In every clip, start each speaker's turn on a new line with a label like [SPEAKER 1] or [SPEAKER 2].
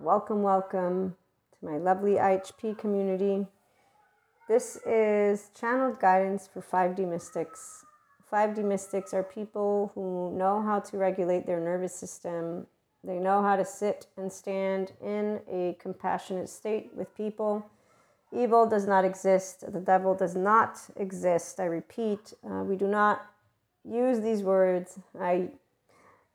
[SPEAKER 1] Welcome, welcome to my lovely IHP community. This is channeled guidance for 5D mystics. 5D mystics are people who know how to regulate their nervous system. They know how to sit and stand in a compassionate state with people. Evil does not exist. The devil does not exist. I repeat, uh, we do not use these words. I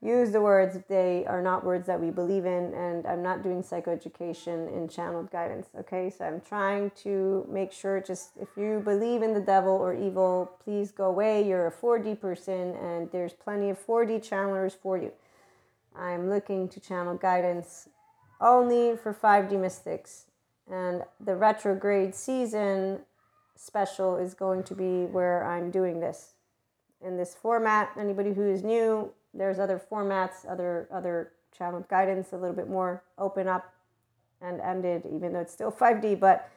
[SPEAKER 1] use the words they are not words that we believe in and i'm not doing psychoeducation in channeled guidance okay? So i'm trying to make sure just if you believe in the devil or evil please go away. You're a 4d person and there's plenty of 4d channelers for you. I'm looking to channel guidance only for 5d mystics and the retrograde season special is going to be where i'm doing this. In this format anybody who is new there's other formats, other other channel guidance, a little bit more open up and ended, even though it's still 5D, but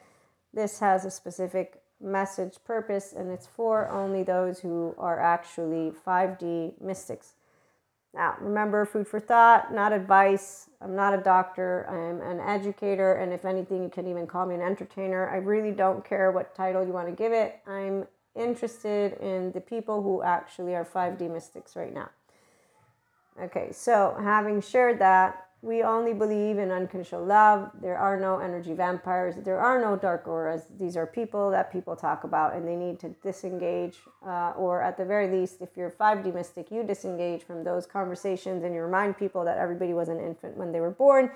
[SPEAKER 1] this has a specific message purpose and it's for only those who are actually 5D mystics. Now, remember, food for thought, not advice. I'm not a doctor. I'm an educator. And if anything, you can even call me an entertainer. I really don't care what title you want to give it. I'm interested in the people who actually are 5D mystics right now. Okay, so having shared that, we only believe in unconditional love. There are no energy vampires. There are no dark auras. These are people that people talk about and they need to disengage, uh, or at the very least, if you're 5D mystic, you disengage from those conversations and you remind people that everybody was an infant when they were born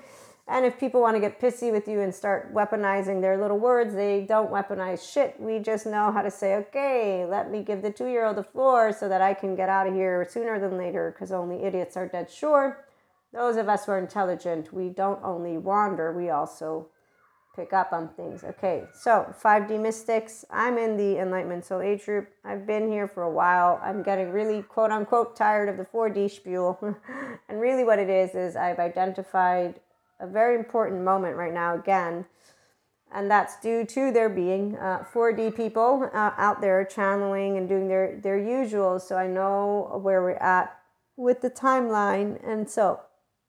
[SPEAKER 1] and if people want to get pissy with you and start weaponizing their little words, they don't weaponize shit. We just know how to say, okay, let me give the two year old the floor so that I can get out of here sooner than later because only idiots are dead sure. Those of us who are intelligent, we don't only wander, we also pick up on things. Okay, so 5D mystics, I'm in the Enlightenment Soul Age group. I've been here for a while. I'm getting really quote unquote tired of the 4D spiel. and really, what it is, is I've identified a very important moment right now again. And that's due to there being uh, 4D people uh, out there channeling and doing their, their usual. So I know where we're at with the timeline. And so,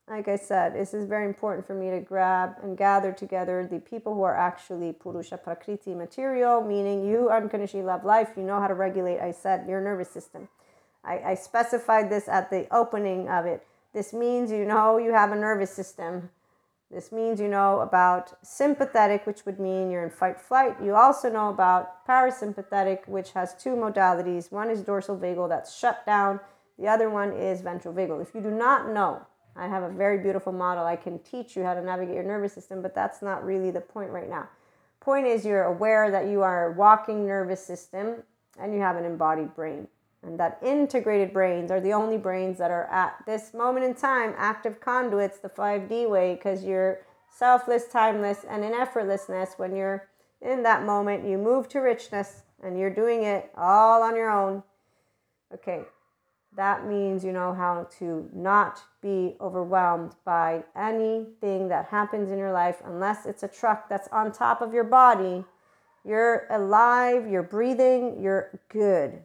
[SPEAKER 1] like I said, this is very important for me to grab and gather together the people who are actually Purusha Prakriti material, meaning you unconditionally love life, you know how to regulate, I said, your nervous system. I, I specified this at the opening of it. This means you know you have a nervous system this means you know about sympathetic, which would mean you're in fight flight. You also know about parasympathetic, which has two modalities. One is dorsal vagal, that's shut down. The other one is ventral vagal. If you do not know, I have a very beautiful model. I can teach you how to navigate your nervous system, but that's not really the point right now. Point is, you're aware that you are a walking nervous system and you have an embodied brain and that integrated brains are the only brains that are at this moment in time active conduits the 5D way because you're selfless, timeless, and in effortlessness. When you're in that moment, you move to richness and you're doing it all on your own. Okay, that means you know how to not be overwhelmed by anything that happens in your life unless it's a truck that's on top of your body. You're alive, you're breathing, you're good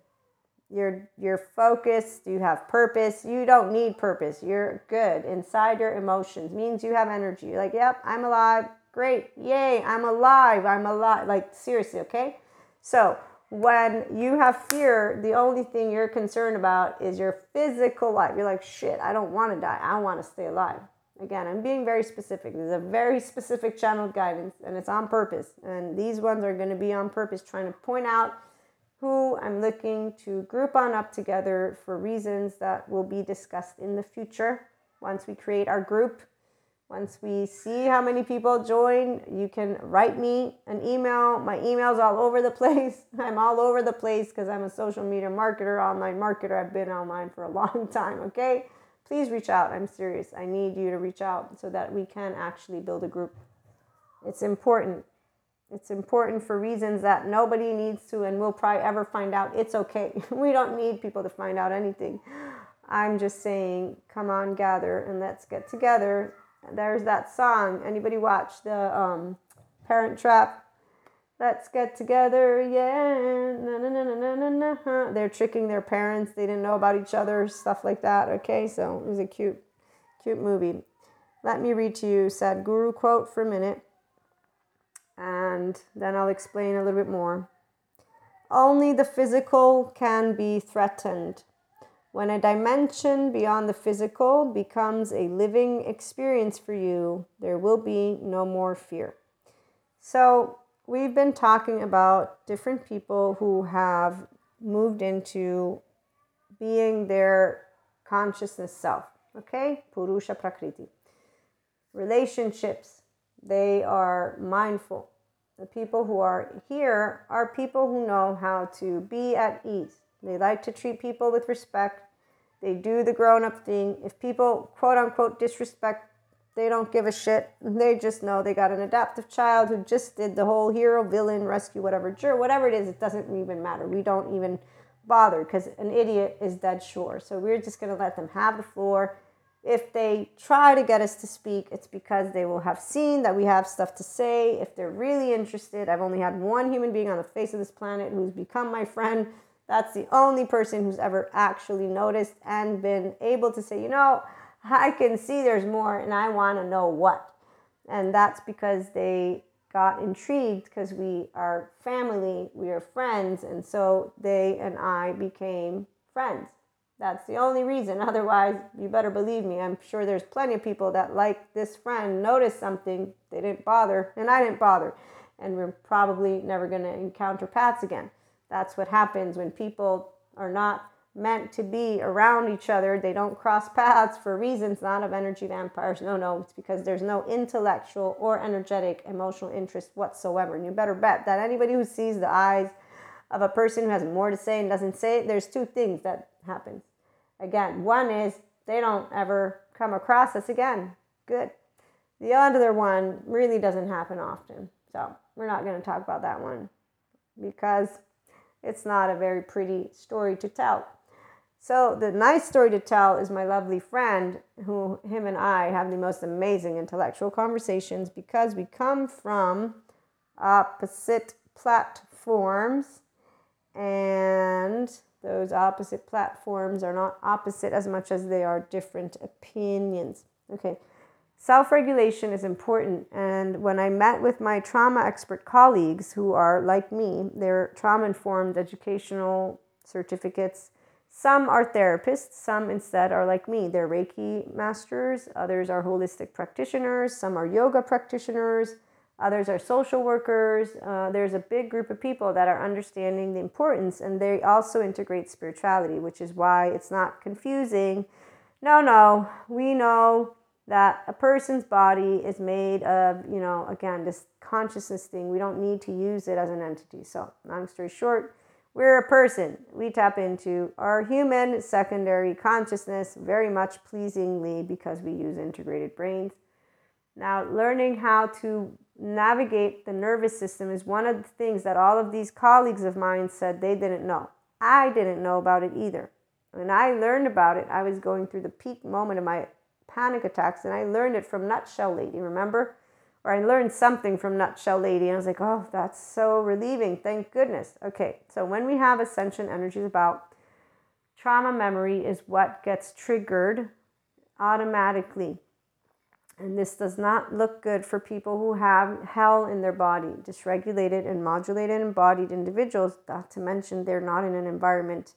[SPEAKER 1] you're you're focused you have purpose. You don't need purpose. You're good inside your emotions. Means you have energy. You're like yep i'm alive. Great. Yay i'm alive. I'm alive. Like seriously okay? So when you have fear the only thing you're concerned about is your physical life. You're like shit i don't want to die. I want to stay alive. Again i'm being very specific. This is a very specific channel guidance and it's on purpose. And these ones are going to be on purpose trying to point out who I'm looking to group on up together for reasons that will be discussed in the future once we create our group. Once we see how many people join, you can write me an email. My email's all over the place. I'm all over the place because I'm a social media marketer, online marketer. I've been online for a long time, okay? Please reach out. I'm serious. I need you to reach out so that we can actually build a group. It's important. It's important for reasons that nobody needs to and will probably ever find out. It's okay. We don't need people to find out anything. I'm just saying, come on, gather and let's get together. There's that song. Anybody watch the um, Parent Trap? Let's get together, yeah. Na, na, na, na, na, na. na. They're tricking their parents. They didn't know about each other, stuff like that. Okay, so it was a cute, cute movie let me read to you Sadhguru quote for a minute, and then I'll explain a little bit more. Only the physical can be threatened. When a dimension beyond the physical becomes a living experience for you, there will be no more fear. So, we've been talking about different people who have moved into being their consciousness self. Okay? Purusha Prakriti. Relationships, they are mindful. The people who are here are people who know how to be at ease. They like to treat people with respect. They do the grown up thing. If people, quote unquote, disrespect, they don't give a shit. They just know they got an adaptive child who just did the whole hero, villain, rescue, whatever, whatever it is, it doesn't even matter. We don't even bother because an idiot is dead sure. So we're just going to let them have the floor if they try to get us to speak, it's because they will have seen that we have stuff to say. If they're really interested, I've only had one human being on the face of this planet who's become my friend. That's the only person who's ever actually noticed and been able to say, you know, I can see there's more and I want to know what. And that's because they got intrigued because we are family, we are friends. And so they and I became friends. That's the only reason. Otherwise, you better believe me. I'm sure there's plenty of people that, like this friend, noticed something, they didn't bother, and I didn't bother. And we're probably never going to encounter paths again. That's what happens when people are not meant to be around each other. They don't cross paths for reasons not of energy vampires. No, no, it's because there's no intellectual or energetic emotional interest whatsoever. And you better bet that anybody who sees the eyes of a person who has more to say and doesn't say it, there's two things that happens. Again, one is they don't ever come across us again. Good. The other one really doesn't happen often. So we're not going to talk about that one because it's not a very pretty story to tell. So the nice story to tell is my lovely friend who him and I have the most amazing intellectual conversations because we come from opposite platforms and those opposite platforms are not opposite as much as they are different opinions. Okay, self regulation is important. And when I met with my trauma expert colleagues who are like me, they're trauma informed educational certificates. Some are therapists, some instead are like me. They're Reiki masters, others are holistic practitioners, some are yoga practitioners Others are social workers. Uh, there's a big group of people that are understanding the importance, and they also integrate spirituality, which is why it's not confusing. No, no, we know that a person's body is made of, you know, again, this consciousness thing. We don't need to use it as an entity. So, long story short, we're a person. We tap into our human secondary consciousness very much pleasingly because we use integrated brains. Now, learning how to navigate the nervous system is one of the things that all of these colleagues of mine said they didn't know. I didn't know about it either. When I learned about it, I was going through the peak moment of my panic attacks, and I learned it from Nutshell Lady, remember? Or I learned something from Nutshell Lady, and I was like, oh, that's so relieving. Thank goodness. Okay, so when we have ascension energies about, trauma memory is what gets triggered automatically and this does not look good for people who have hell in their body, dysregulated and modulated embodied individuals, not to mention they're not in an environment.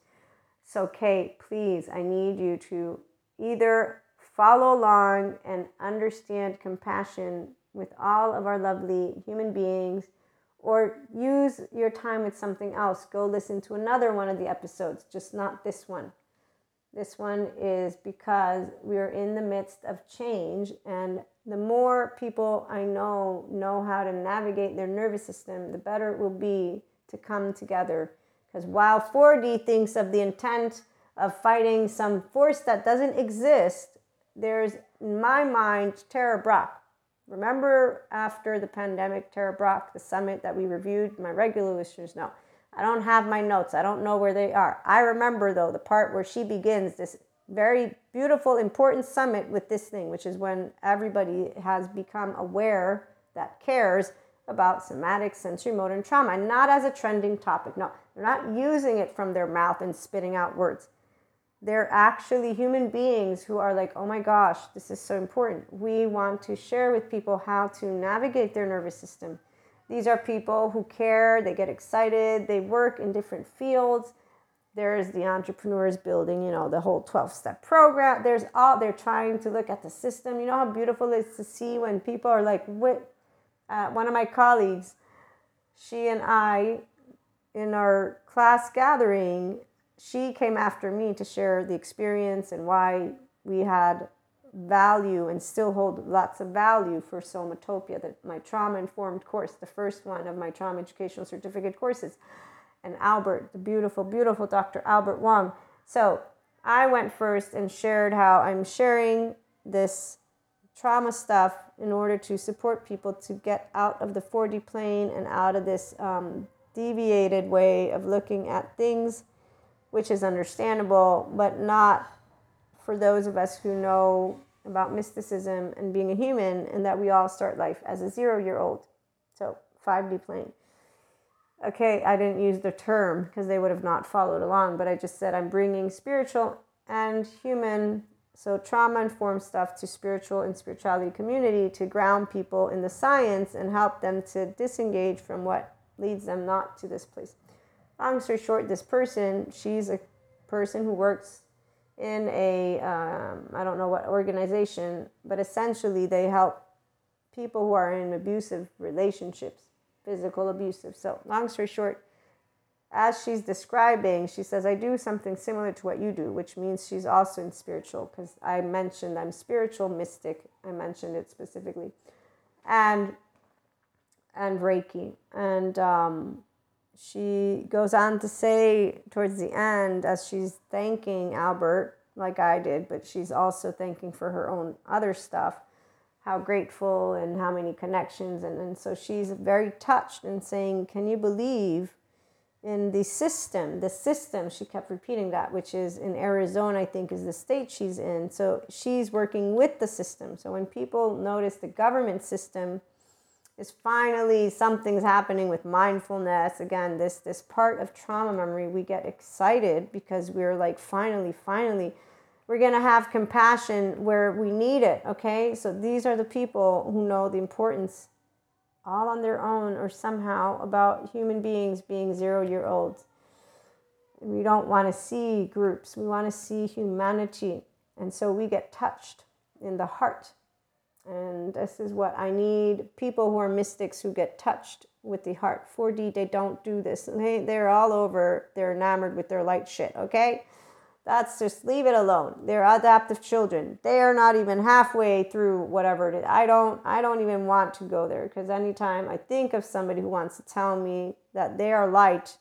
[SPEAKER 1] So, Kate, please, I need you to either follow along and understand compassion with all of our lovely human beings or use your time with something else. Go listen to another one of the episodes, just not this one. This one is because we're in the midst of change, and the more people I know know how to navigate their nervous system, the better it will be to come together. Because while 4D thinks of the intent of fighting some force that doesn't exist, there's, in my mind, Tara Brach. Remember after the pandemic, Tara Brach, the summit that we reviewed? My regular listeners know I don't have my notes. I don't know where they are. I remember, though, the part where she begins this very beautiful, important summit with this thing, which is when everybody has become aware that cares about somatic sensory motor and trauma, not as a trending topic. No, they're not using it from their mouth and spitting out words. they're actually human beings who are like, oh my gosh, this is so important. We want to share with people how to navigate their nervous system. These are people who care, they get excited, they work in different fields. There's the entrepreneurs building, you know, the whole 12 step program. There's all, they're trying to look at the system. You know how beautiful it is to see when people are like, what? Uh, one of my colleagues, she and I, in our class gathering, she came after me to share the experience and why we had value and still hold lots of value for Somatopia, that my trauma informed course, the first one of my trauma educational certificate courses. And Albert, the beautiful, beautiful Dr. Albert Wong. So I went first and shared how I'm sharing this trauma stuff in order to support people to get out of the 4D plane and out of this um, deviated way of looking at things which is understandable, but not for those of us who know about mysticism and being a human, and that we all start life as a zero year old. So, 5D plane. Okay, I didn't use the term because they would have not followed along, but I just said I'm bringing spiritual and human, so trauma informed stuff to spiritual and spirituality community to ground people in the science and help them to disengage from what leads them not to this place long story short, this person, she's a person who works in a um, I don't know what organization, but essentially they help people who are in abusive relationships, physical abusive. So, long story short, as she's describing, she says, I do something similar to what you do, which means she's also in spiritual, because I mentioned I'm spiritual mystic. I mentioned it specifically. And and Reiki. And um, she goes on to say towards the end, as she's thanking Albert, like I did, but she's also thanking for her own other stuff, how grateful and how many connections. And, and so she's very touched and saying, Can you believe in the system? The system, she kept repeating that, which is in Arizona, I think, is the state she's in. So she's working with the system. So when people notice the government system, is finally something's happening with mindfulness. Again this this part of trauma memory we get excited because we're like finally finally we're going to have compassion where we need it okay? So these are the people who know the importance all on their own or somehow about human beings being zero year olds we don't want to see groups. We want to see humanity. And so we get touched in the heart and this is what I need people who are mystics who get touched with the heart. 4D, they don't do this. They, they're all over, they're enamored with their light shit, okay? That's just leave it alone. They're adaptive children. They are not even halfway through whatever it is. I don't I don't even want to go there because anytime I think of somebody who wants to tell me that they are light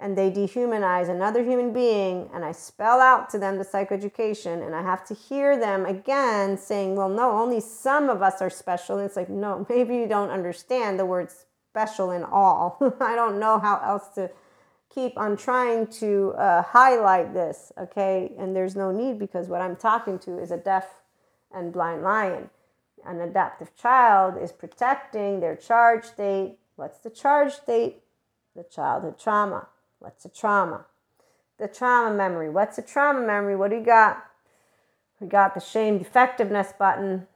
[SPEAKER 1] and they dehumanize another human being and I spell out to them the psychoeducation and I have to hear them again saying, well, no, only some of us are special. And it's like, no, maybe you don't understand the word special in all. I don't know how else to keep on trying to uh, highlight this, okay? And there's no need because what I'm talking to is a deaf and blind lion. An adaptive child is protecting their charge state. What's the charge state? The childhood trauma. What's a trauma? The trauma memory. What's a trauma memory? What do you got? We got the shame defectiveness button.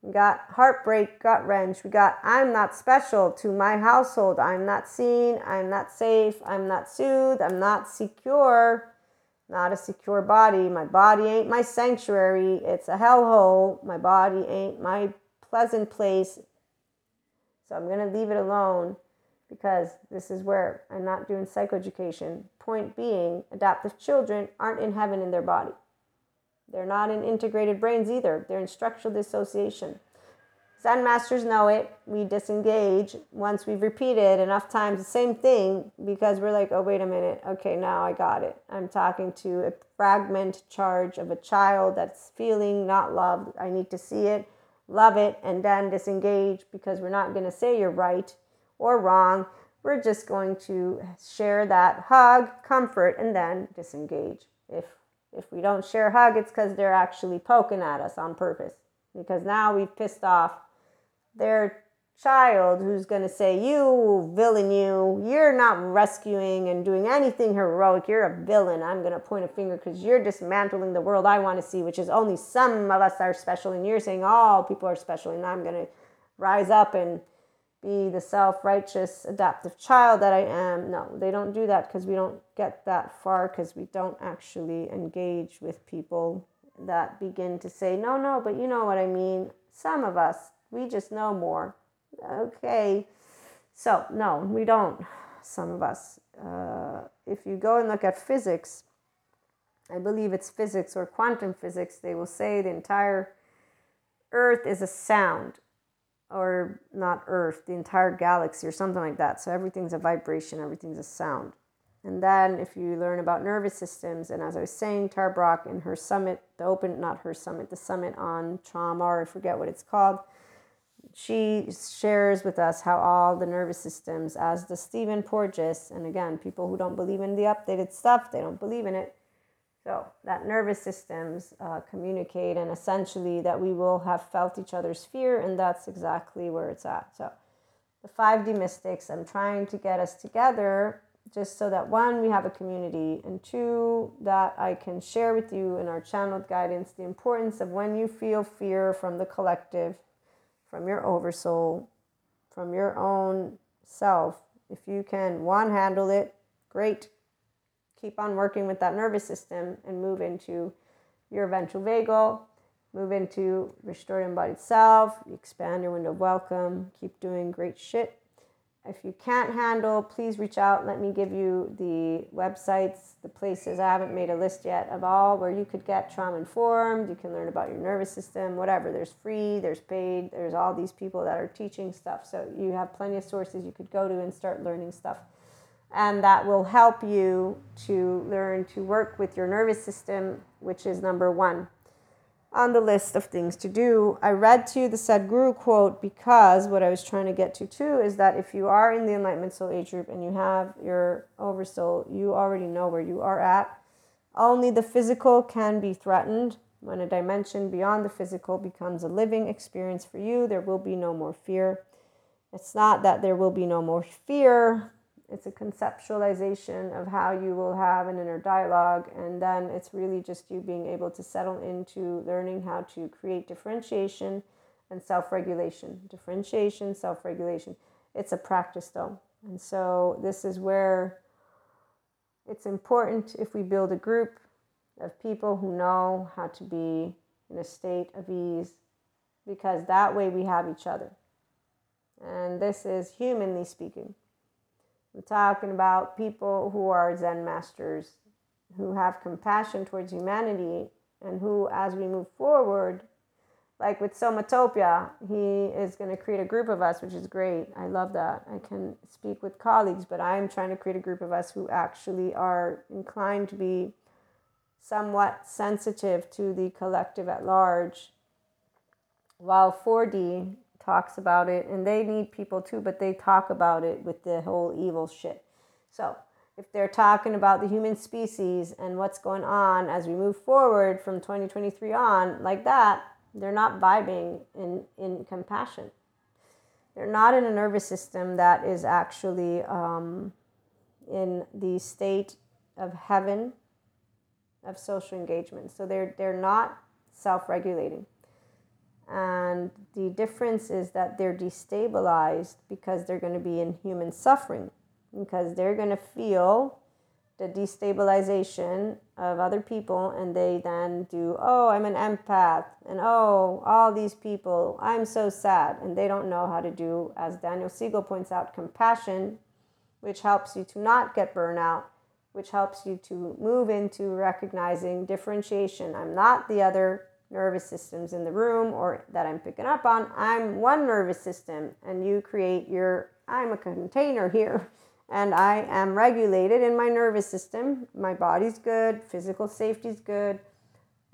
[SPEAKER 1] We got heartbreak, gut wrench. We got I'm not special to my household. I'm not seen. I'm not safe. I'm not soothed. I'm not secure. Not a secure body. My body ain't my sanctuary. It's a hellhole. My body ain't my pleasant place. So I'm going to leave it alone because this is where I'm not doing psychoeducation. Point being, adaptive children aren't in heaven in their body. They're not in integrated brains either. They're in structural dissociation. Zen masters know it. We disengage once we've repeated enough times the same thing because we're like, oh, wait a minute. Okay, now I got it. I'm talking to a fragment charge of a child that's feeling not loved. I need to see it, love it, and then disengage because we're not going to say you're right or wrong. We're just going to share that hug, comfort, and then disengage. If if we don't share hug, it's because they're actually poking at us on purpose. Because now we've pissed off their child who's going to say, You villain, you, you're not rescuing and doing anything heroic. You're a villain. I'm going to point a finger because you're dismantling the world I want to see, which is only some of us are special. And you're saying all people are special. And I'm going to rise up and be the self righteous, adaptive child that I am. No, they don't do that because we don't get that far because we don't actually engage with people that begin to say, No, no, but you know what I mean. Some of us, we just know more okay. So, no, we don't, some of us. Uh, if you go and look at physics, I believe it's physics or quantum physics, they will say the entire Earth is a sound, or not Earth, the entire galaxy, or something like that. So everything's a vibration, everything's a sound. And then if you learn about nervous systems, and as I was saying, Tara Brach in her summit, the open, not her summit, the summit on trauma, or I forget what it's called, she shares with us how all the nervous systems, as the Stephen Porges, and again, people who don't believe in the updated stuff, they don't believe in it. So that nervous systems uh, communicate, and essentially that we will have felt each other's fear, and that's exactly where it's at. So the 5D mystics, I'm trying to get us together just so that one, we have a community, and two, that I can share with you in our channeled guidance the importance of when you feel fear from the collective from your oversoul, from your own self. If you can, one, handle it, great. Keep on working with that nervous system and move into your ventral vagal, move into restored embodied self, expand your window of welcome, keep doing great shit. If you can't handle, please reach out. Let me give you the websites, the places. I haven't made a list yet of all where you could get trauma informed. You can learn about your nervous system, whatever. There's free, there's paid, there's all these people that are teaching stuff. So you have plenty of sources you could go to and start learning stuff. And that will help you to learn to work with your nervous system, which is number one on the list of things to do. I read to you the Sadhguru quote because what I was trying to get to too is that if you are in the Enlightenment Soul Age group and you have your Oversoul, you already know where you are at. Only the physical can be threatened. When a dimension beyond the physical becomes a living experience for you, there will be no more fear. It's not that there will be no more fear, it's a conceptualization of how you will have an inner dialogue and then it's really just you being able to settle into learning how to create differentiation and self-regulation. Differentiation self-regulation. It's a practice though. And so this is where it's important if we build a group of people who know how to be in a state of ease because that way we have each other. And this is humanly speaking I'm talking about people who are Zen masters, who have compassion towards humanity, and who, as we move forward, like with Somatopia, he is going to create a group of us, which is great. I love that. I can speak with colleagues, but I'm trying to create a group of us who actually are inclined to be somewhat sensitive to the collective at large. While 4D talks about it, and they need people too, but they talk about it with the whole evil shit. So, if they're talking about the human species and what's going on as we move forward from 2023 on, like that, they're not vibing in, in compassion. They're not in a nervous system that is actually um, in the state of heaven of social engagement. So they're, they're not self regulating. And the difference is that they're destabilized because they're going to be in human suffering, because they're going to feel the destabilization of other people, and they then do, oh, I'm an empath, and oh, all these people, I'm so sad. And they don't know how to do, as Daniel Siegel points out, compassion, which helps you to not get burnout, which helps you to move into recognizing differentiation. I'm not the other nervous systems in the room or that I'm picking up on. I'm one nervous system, and you create your, I'm a container here, and I am regulated in my nervous system. My body's good, physical safety's good,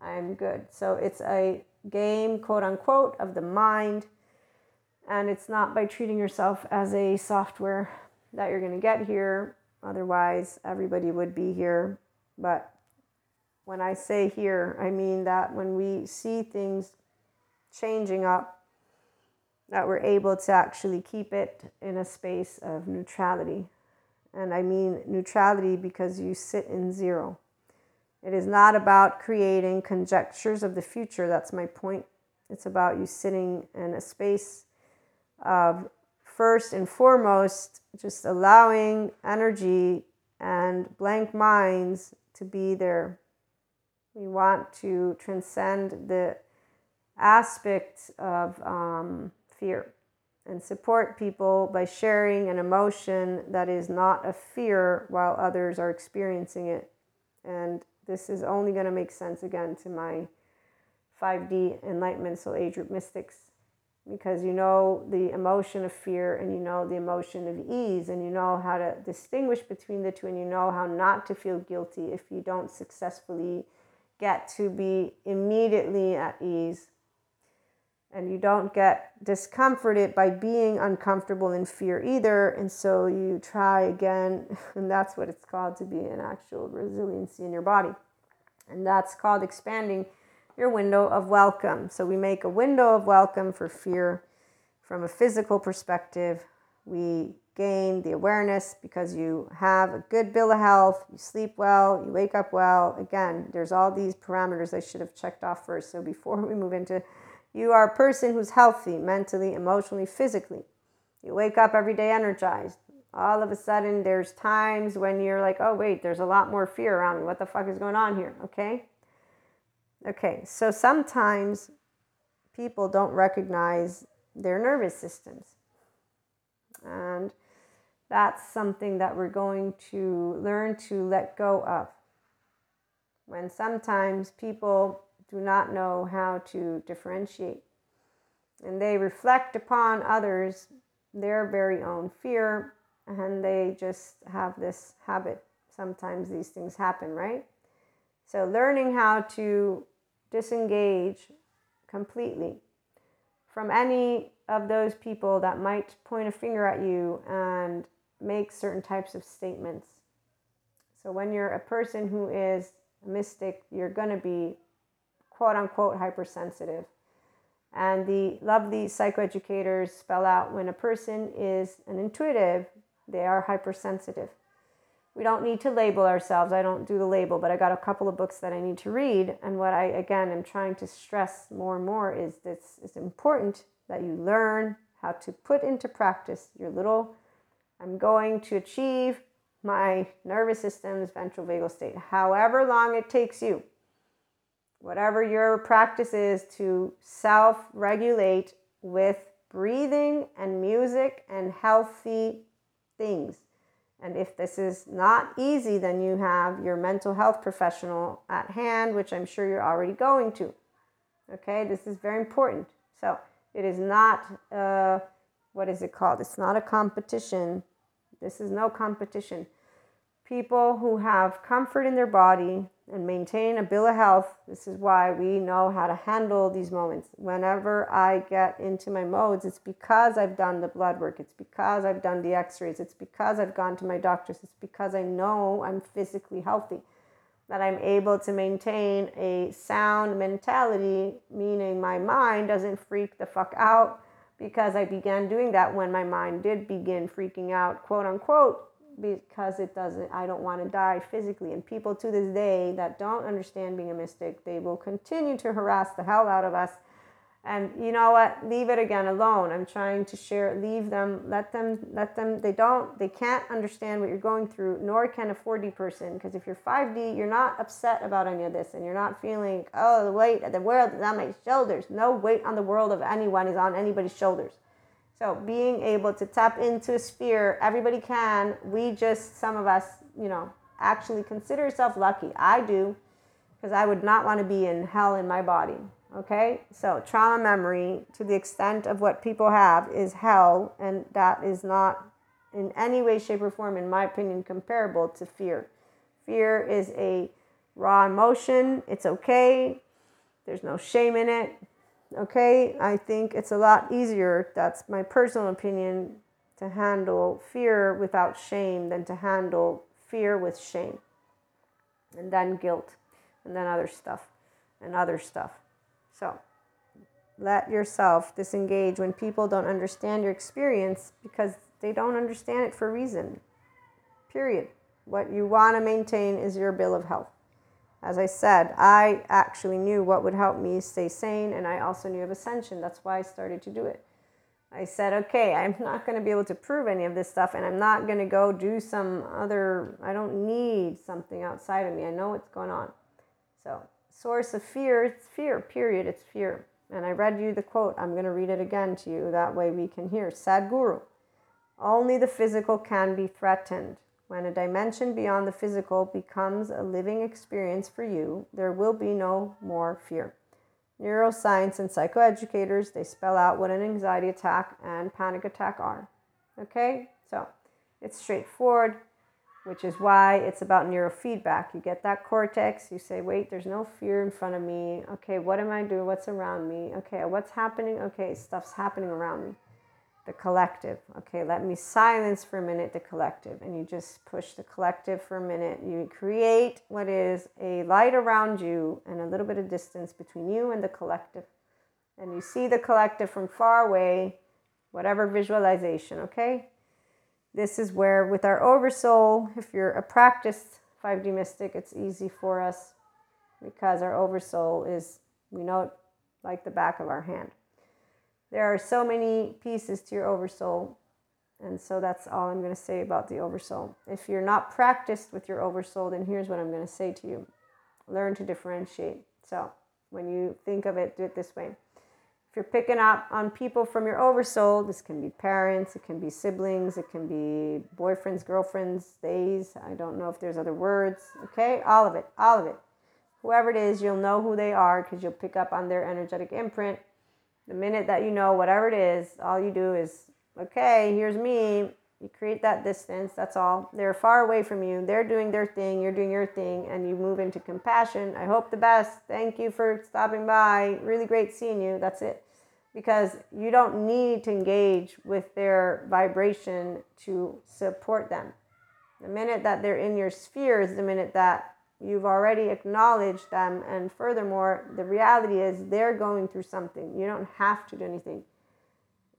[SPEAKER 1] I'm good. So it's a game, quote unquote, of the mind, and it's not by treating yourself as a software that you're going to get here. Otherwise, everybody would be here. But when I say here, I mean that when we see things changing up that we're able to actually keep it in a space of neutrality. And I mean neutrality because you sit in zero. It is not about creating conjectures of the future. That's my point. It's about you sitting in a space of first and foremost just allowing energy and blank minds to be there. We want to transcend the aspect of um, fear and support people by sharing an emotion that is not a fear while others are experiencing it. And this is only going to make sense again to my 5D Enlightenment Soul Age Group Mystics because you know the emotion of fear and you know the emotion of ease and you know how to distinguish between the two and you know how not to feel guilty if you don't successfully get to be immediately at ease. And you don't get discomforted by being uncomfortable in fear either. And so you try again and that's what it's called to be an actual resiliency in your body. And that's called expanding your window of welcome. So we make a window of welcome for fear. From a physical perspective we gain the awareness because you have a good bill of health you sleep well you wake up well again there's all these parameters i should have checked off first so before we move into you are a person who's healthy mentally, emotionally, physically. You wake up every day energized. All of a sudden, there's times when you're like, oh, wait, there's a lot more fear around me. What the fuck is going on here? Okay. Okay. So sometimes people don't recognize their nervous systems. And that's something that we're going to learn to let go of. When sometimes people do not know how to differentiate. And they reflect upon others their very own fear, and they just have this habit. Sometimes these things happen, right? So, learning how to disengage completely from any of those people that might point a finger at you and make certain types of statements. So, when you're a person who is a mystic, you're going to be quote unquote hypersensitive. And the lovely psychoeducators spell out when a person is an intuitive, they are hypersensitive. We don't need to label ourselves. I don't do the label, but I got a couple of books that I need to read. And what I, again, am trying to stress more and more is this it's important that you learn how to put into practice your little, I'm going to achieve my nervous system's ventral vagal state, however long it takes you whatever your practice is to self regulate with breathing and music and healthy things. And if this is not easy, then you have your mental health professional at hand, which I'm sure you're already going to. Okay, this is very important. So it is not, uh, what is it called? It's not a competition. This is no competition. People who have comfort in their body, and maintain a bill of health. This is why we know how to handle these moments. Whenever I get into my modes, it's because I've done the blood work, it's because I've done the x rays, it's because I've gone to my doctors, it's because I know I'm physically healthy. That I'm able to maintain a sound mentality, meaning my mind doesn't freak the fuck out because I began doing that when my mind did begin freaking out, quote unquote, because it doesn't i don't want to die physically. And people to this day that don't understand being a mystic they will continue to harass the hell out of us and you know what leave it again alone i'm trying to share leave them let them let them they don't they can't understand what you're going through nor can a 4d person because if you're 5d you're not upset about any of this and you're not feeling oh the weight of the world is on my shoulders no weight on the world of anyone is on anybody's shoulders so being able to tap into a sphere, everybody can. We just, some of us, you know, actually consider yourself lucky. I do, because I would not want to be in hell in my body. Okay, so trauma memory, to the extent of what people have, is hell, and that is not in any way, shape, or form, in my opinion, comparable to fear. Fear is a raw emotion. It's okay. There's no shame in it. Okay, I think it's a lot easier, that's my personal opinion, to handle fear without shame than to handle fear with shame. And then guilt, and then other stuff, and other stuff. So, let yourself disengage when people don't understand your experience because they don't understand it for a reason. Period. What you want to maintain is your bill of health. As I said, I actually knew what would help me stay sane, and I also knew of ascension. That's why I started to do it. I said, okay, I'm not going to be able to prove any of this stuff, and I'm not going to go do some other, I don't need something outside of me. I know what's going on. So, source of fear, it's fear, period. It's fear. And I read you the quote. I'm going to read it again to you. That way we can hear. Sadhguru. Only the physical can be threatened. When a dimension beyond the physical becomes a living experience for you, there will be no more fear. Neuroscience and psychoeducators, they spell out what an anxiety attack and panic attack are. Okay? So, it's straightforward, which is why it's about neurofeedback. You get that cortex, you say, wait, there's no fear in front of me. Okay, what am I doing? What's around me? Okay, what's happening? Okay, stuff's happening around me the collective. Okay, let me silence for a minute the collective. And you just push the collective for a minute. You create what is a light around you and a little bit of distance between you and the collective. And you see the collective from far away, whatever visualization, okay? This is where, with our oversoul, if you're a practiced 5D mystic, it's easy for us because our oversoul is, we know it like the back of our hand there are so many pieces to your oversoul. And so that's all I'm going to say about the oversoul. If you're not practiced with your oversoul, then here's what I'm going to say to you learn to differentiate. So when you think of it, do it this way. If you're picking up on people from your oversoul, this can be parents, it can be siblings, it can be boyfriends, girlfriends, days. I don't know if there's other words. Okay, all of it, all of it. Whoever it is, you'll know who they are because you'll pick up on their energetic imprint the minute that you know whatever it is, all you do is, okay, here's me. You create that distance, that's all. They're far away from you. They're doing their thing, you're doing your thing, and you move into compassion. I hope the best. Thank you for stopping by. Really great seeing you. That's it. Because you don't need to engage with their vibration to support them. The minute that they're in your sphere is the minute that You've already acknowledged them. And furthermore, the reality is they're going through something. You don't have to do anything.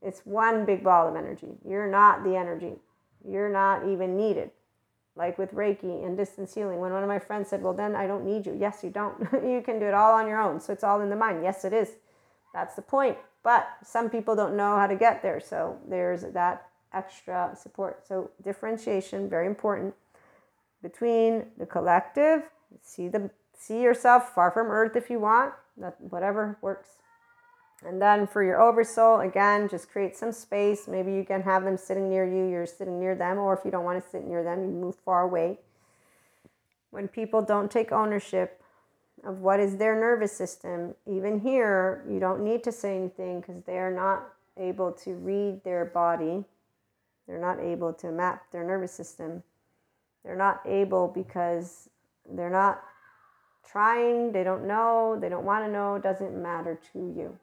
[SPEAKER 1] It's one big ball of energy. You're not the energy. You're not even needed. Like with Reiki and distance healing, when one of my friends said, Well, then I don't need you. Yes, you don't. you can do it all on your own. So it's all in the mind. Yes, it is. That's the point. But some people don't know how to get there. So there's that extra support. So differentiation, very important between the collective. See the see yourself far from earth if you want. That whatever works. And then for your oversoul, again, just create some space. Maybe you can have them sitting near you, you're sitting near them, or if you don't want to sit near them, you move far away. When people don't take ownership of what is their nervous system, even here, you don't need to say anything because they are not able to read their body. They're not able to map their nervous system. They're not able because they're not trying, they don't know, they don't want to know, doesn't matter to you.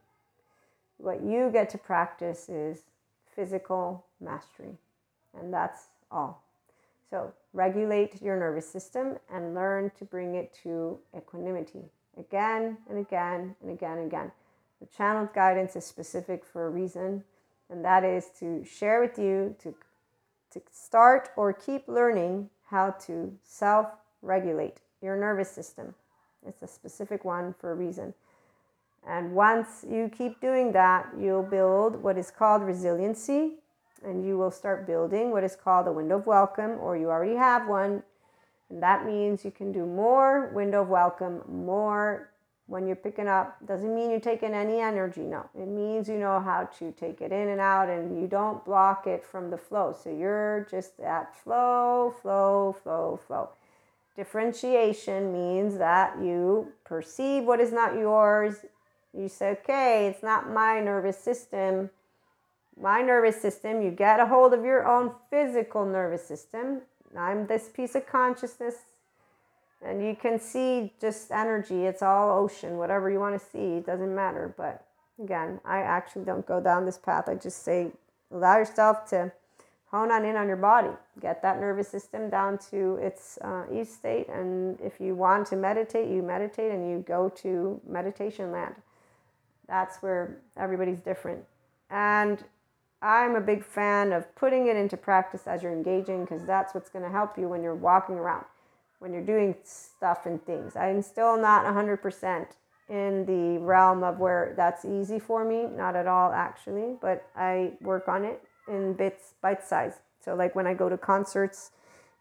[SPEAKER 1] What you get to practice is physical mastery, and that's all. So, regulate your nervous system and learn to bring it to equanimity again and again and again and again. The channeled guidance is specific for a reason, and that is to share with you to, to start or keep learning how to self regulate your nervous system. It's a specific one for a reason. And once you keep doing that, you'll build what is called resiliency, and you will start building what is called a window of welcome, or you already have one. And that means you can do more window of welcome, more when you're picking up. Doesn't mean you're taking any energy no. It means you know how to take it in and out and you don't block it from the flow. So you're just at flow flow flow flow. Differentiation means that you perceive what is not yours you say okay it's not my nervous system. My nervous system you get a hold of your own physical nervous system. I'm this piece of consciousness. And you can see just energy. It's all ocean whatever you want to see it doesn't matter. But again i actually don't go down this path. I just say allow yourself to hone on in on your body. Get that nervous system down to its uh, ease state. And if you want to meditate you meditate and you go to meditation land That's where everybody's different. And I'm a big fan of putting it into practice as you're engaging because that's what's going to help you when you're walking around, when you're doing stuff and things. I'm still not 100% in the realm of where that's easy for me, not at all actually, but I work on it in bits, bite size. So, like when I go to concerts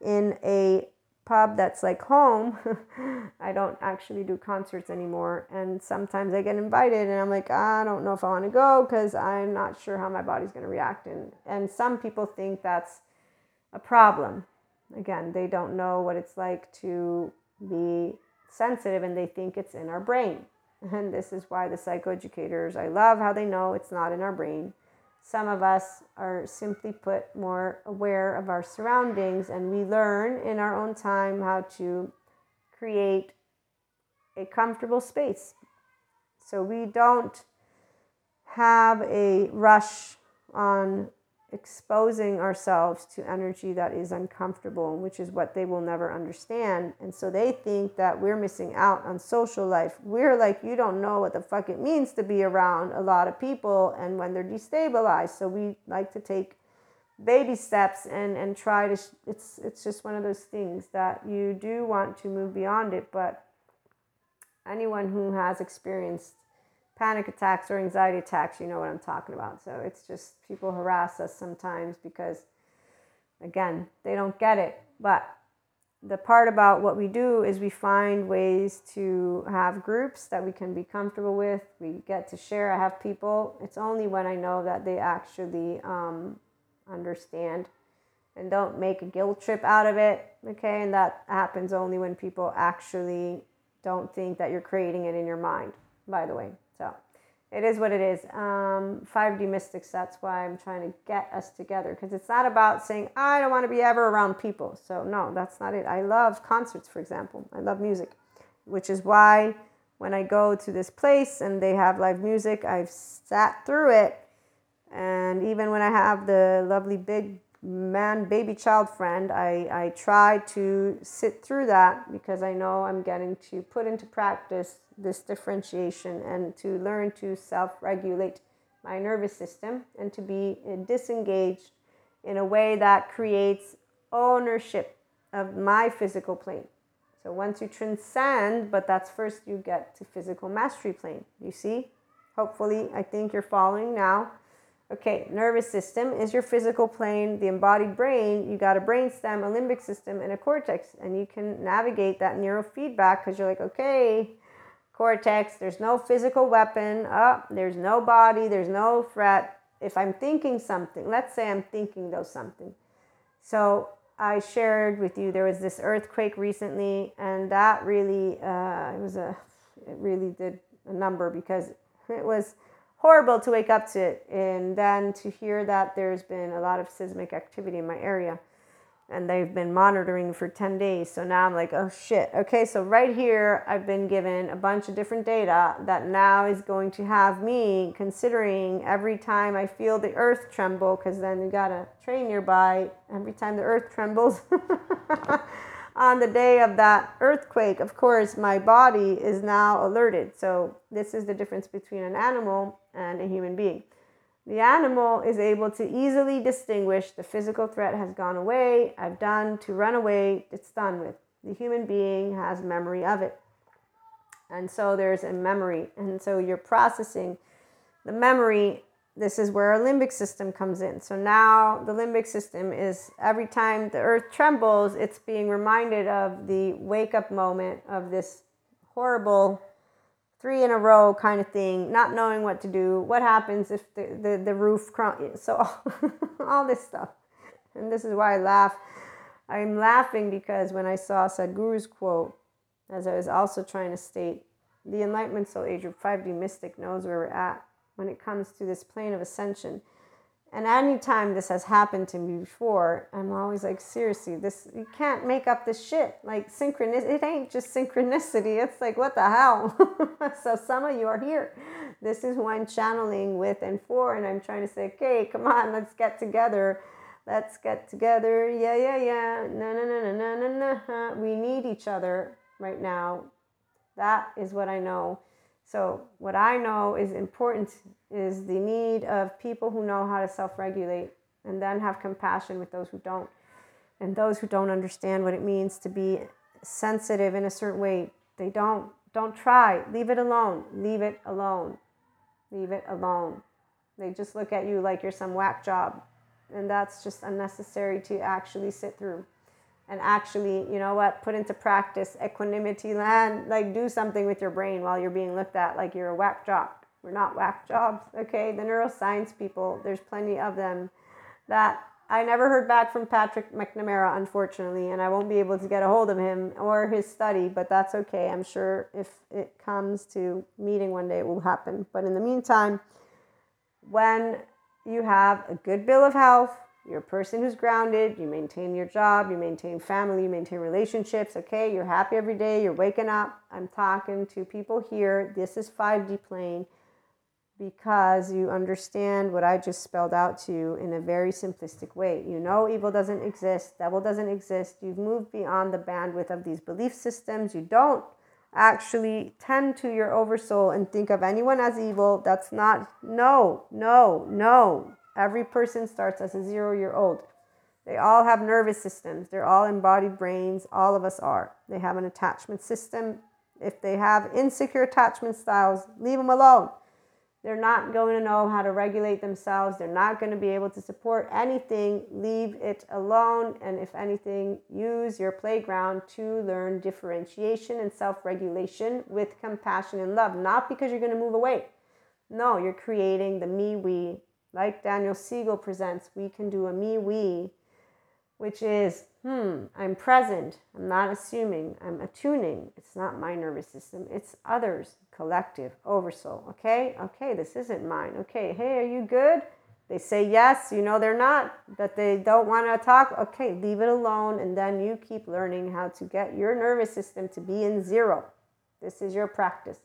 [SPEAKER 1] in a pub that's like home, I don't actually do concerts anymore. And sometimes I get invited and I'm like, I don't know if I want to go because I'm not sure how my body's going to react. And, and some people think that's a problem. Again, they don't know what it's like to be sensitive and they think it's in our brain. And this is why the psychoeducators, I love how they know it's not in our brain some of us are simply put more aware of our surroundings and we learn in our own time how to create a comfortable space. So we don't have a rush on exposing ourselves to energy that is uncomfortable, which is what they will never understand. And so they think that we're missing out on social life. We're like, you don't know what the fuck it means to be around a lot of people and when they're destabilized. So we like to take baby steps and and try to it's it's just one of those things that you do want to move beyond it but anyone who has experienced panic attacks or anxiety attacks, you know what I'm talking about. So it's just people harass us sometimes because, again, they don't get it. But the part about what we do is we find ways to have groups that we can be comfortable with. We get to share. I have people, it's only when I know that they actually um, understand and don't make a guilt trip out of it. Okay. And that happens only when people actually don't think that you're creating it in your mind, by the way. It is what it is. Um, 5D Mystics, that's why I'm trying to get us together because it's not about saying, I don't want to be ever around people. So, no, that's not it. I love concerts, for example. I love music, which is why when I go to this place and they have live music, I've sat through it. And even when I have the lovely big man baby child friend i i try to sit through that because i know i'm getting to put into practice this differentiation and to learn to self-regulate my nervous system and to be uh, disengaged in a way that creates ownership of my physical plane. So once you transcend but that's first you get to physical mastery plane you see? Hopefully i think you're following now. Okay, nervous system is your physical plane, the embodied brain. You got a brain stem, a limbic system, and a cortex, and you can navigate that neurofeedback because you're like, okay, cortex, there's no physical weapon, up, oh, there's no body, there's no threat. If I'm thinking something, let's say I'm thinking though something. So I shared with you there was this earthquake recently, and that really uh, it was a it really did a number because it was horrible to wake up to. It and then to hear that there's been a lot of seismic activity in my area and they've been monitoring for 10 days so now i'm like oh shit okay so right here i've been given a bunch of different data that now is going to have me considering every time i feel the earth tremble because then you got a train nearby every time the earth trembles on the day of that earthquake, of course, my body is now alerted. So, this is the difference between an animal and a human being. The animal is able to easily distinguish the physical threat has gone away, I've done to run away, it's done with. The human being has memory of it. And so there's a memory. And so you're processing the memory this is where our limbic system comes in. So now the limbic system is every time the earth trembles, it's being reminded of the wake up moment of this horrible three in a row kind of thing, not knowing what to do. What happens if the, the, the roof crumbles? So all this stuff. And this is why I laugh. I'm laughing because when I saw Sadhguru's quote, as I was also trying to state, the Enlightenment Soul Age group 5D Mystic knows where we're at when it comes to this plane of ascension. And anytime this has happened to me before, I'm always like, seriously, this you can't make up this shit. Like synchronicity, it ain't just synchronicity. It's like what the hell. so some of you are here. This is who I'm channeling with and for, and I'm trying to say, okay, come on, let's get together. Let's get together. Yeah, yeah, yeah. No, no, no, no, no, no, no. We need each other right now. That is what I know. So, what I know is important is the need of people who know how to self regulate and then have compassion with those who don't. And those who don't understand what it means to be sensitive in a certain way, they don't don't try. Leave it alone. Leave it alone. Leave it alone. They just look at you like you're some whack job. And that's just unnecessary to actually sit through and actually, you know what, put into practice equanimity land, like do something with your brain while you're being looked at like you're a whack job. We're not whack jobs, okay? The neuroscience people, there's plenty of them that I never heard back from Patrick McNamara, unfortunately, and I won't be able to get a hold of him or his study, but that's okay. I'm sure if it comes to meeting one day, it will happen. But in the meantime, when you have a good bill of health, you're a person who's grounded, you maintain your job, you maintain family, you maintain relationships, okay? You're happy every day, you're waking up. I'm talking to people here. This is 5D plane because you understand what I just spelled out to you in a very simplistic way. You know, evil doesn't exist, devil doesn't exist. You've moved beyond the bandwidth of these belief systems. You don't actually tend to your oversoul and think of anyone as evil. That's not, no, no, no. Every person starts as a zero year old. They all have nervous systems. They're all embodied brains. All of us are. They have an attachment system. If they have insecure attachment styles, leave them alone. They're not going to know how to regulate themselves. They're not going to be able to support anything. Leave it alone. And if anything, use your playground to learn differentiation and self regulation with compassion and love. Not because you're going to move away. No, you're creating the me we like Daniel Siegel presents, we can do a me we, which is, hmm, I'm present. I'm not assuming. I'm attuning. It's not my nervous system, it's others, collective, oversoul. Okay, okay, this isn't mine. Okay, hey, are you good? They say yes, you know they're not, but they don't want to talk. Okay, leave it alone, and then you keep learning how to get your nervous system to be in zero. This is your practice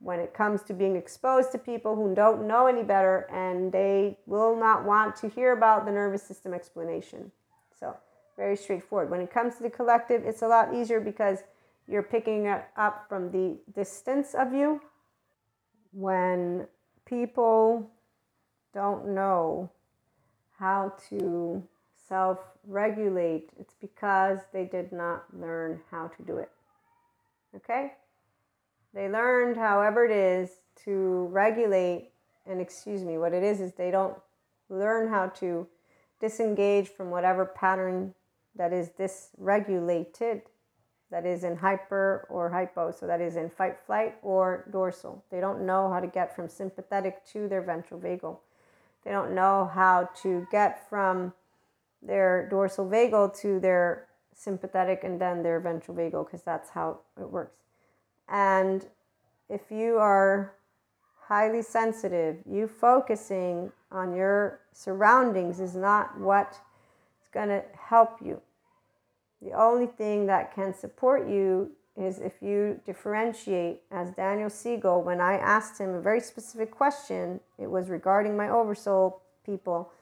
[SPEAKER 1] when it comes to being exposed to people who don't know any better and they will not want to hear about the nervous system explanation. So, very straightforward. When it comes to the collective, it's a lot easier because you're picking it up from the distance of you. When people don't know how to self regulate, it's because they did not learn how to do it. Okay? They learned, however it is, to regulate, and excuse me, what it is is they don't learn how to disengage from whatever pattern that is dysregulated, that is in hyper or hypo, so that is in fight, flight, or dorsal. They don't know how to get from sympathetic to their ventral vagal. They don't know how to get from their dorsal vagal to their sympathetic and then their ventral vagal because that's how it works. And if you are highly sensitive, you focusing on your surroundings is not what is going to help you. The only thing that can support you is if you differentiate, as Daniel Siegel, when I asked him a very specific question, it was regarding my oversoul people.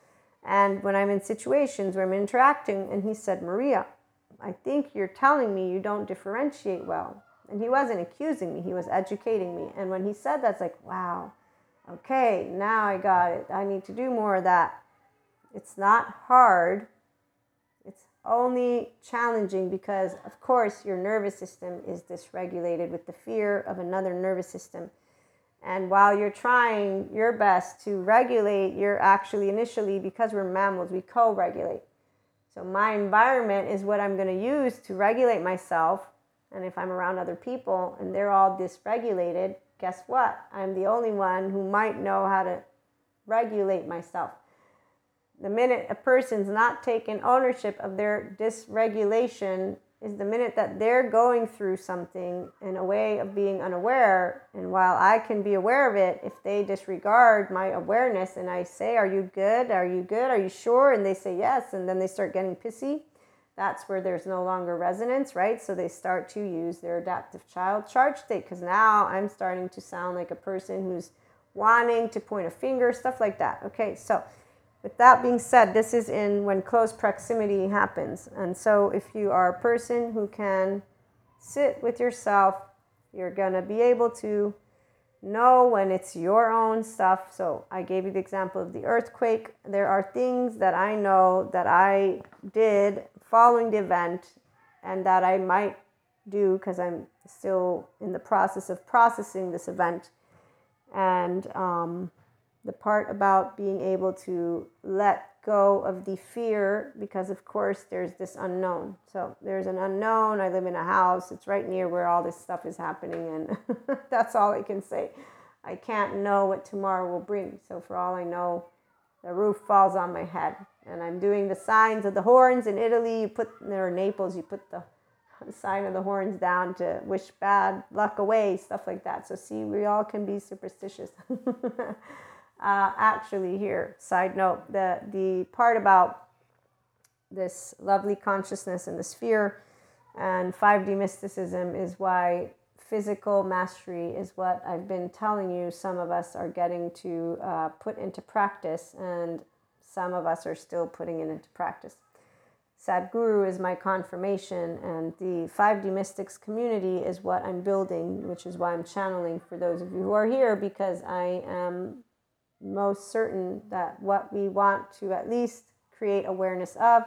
[SPEAKER 1] And when I'm in situations where I'm interacting, and he said, Maria, I think you're telling me you don't differentiate well. And he wasn't accusing me, he was educating me. And when he said that, it's like, wow, okay, now I got it. I need to do more of that. It's not hard, it's only challenging because, of course, your nervous system is dysregulated with the fear of another nervous system. And while you're trying your best to regulate, you're actually initially, because we're mammals, we co regulate. So, my environment is what I'm going to use to regulate myself and if I'm around other people and they're all dysregulated, guess what? I'm the only one who might know how to regulate myself. The minute a person's not taking ownership of their dysregulation is the minute that they're going through something in a way of being unaware. And while I can be aware of it, if they disregard my awareness and I say, Are you good? Are you good? Are you sure? And they say yes. And then they start getting pissy that's where there's no longer resonance, right? So they start to use their adaptive child charge state because now I'm starting to sound like a person who's wanting to point a finger, stuff like that. Okay, so with that being said, this is in when close proximity happens. And so if you are a person who can sit with yourself, you're to be able to know when it's your own stuff. So I gave you the example of the earthquake. There are things that I know that I did following the event and that I might do because I'm still in the process of processing this event. And um, the part about being able to let go of the fear because of course there's this unknown. So there's an unknown i live in a house it's right near where all this stuff is happening and that's all i can say. I can't know what tomorrow will bring. So for all i know the roof falls on my head and i'm doing the signs of the horns in italy. You put or naples you put the sign of the horns down to wish bad luck away stuff like that. So see we all can be superstitious. Uh, actually here side note the the part about this lovely consciousness and the sphere and 5d mysticism is why physical mastery is what i've been telling you some of us are getting to uh, put into practice. And some of us are still putting it into practice. Sadhguru is my confirmation, and the 5D Mystics community is what I'm building, which is why I'm channeling for those of you who are here because I am most certain that what we want to at least create awareness of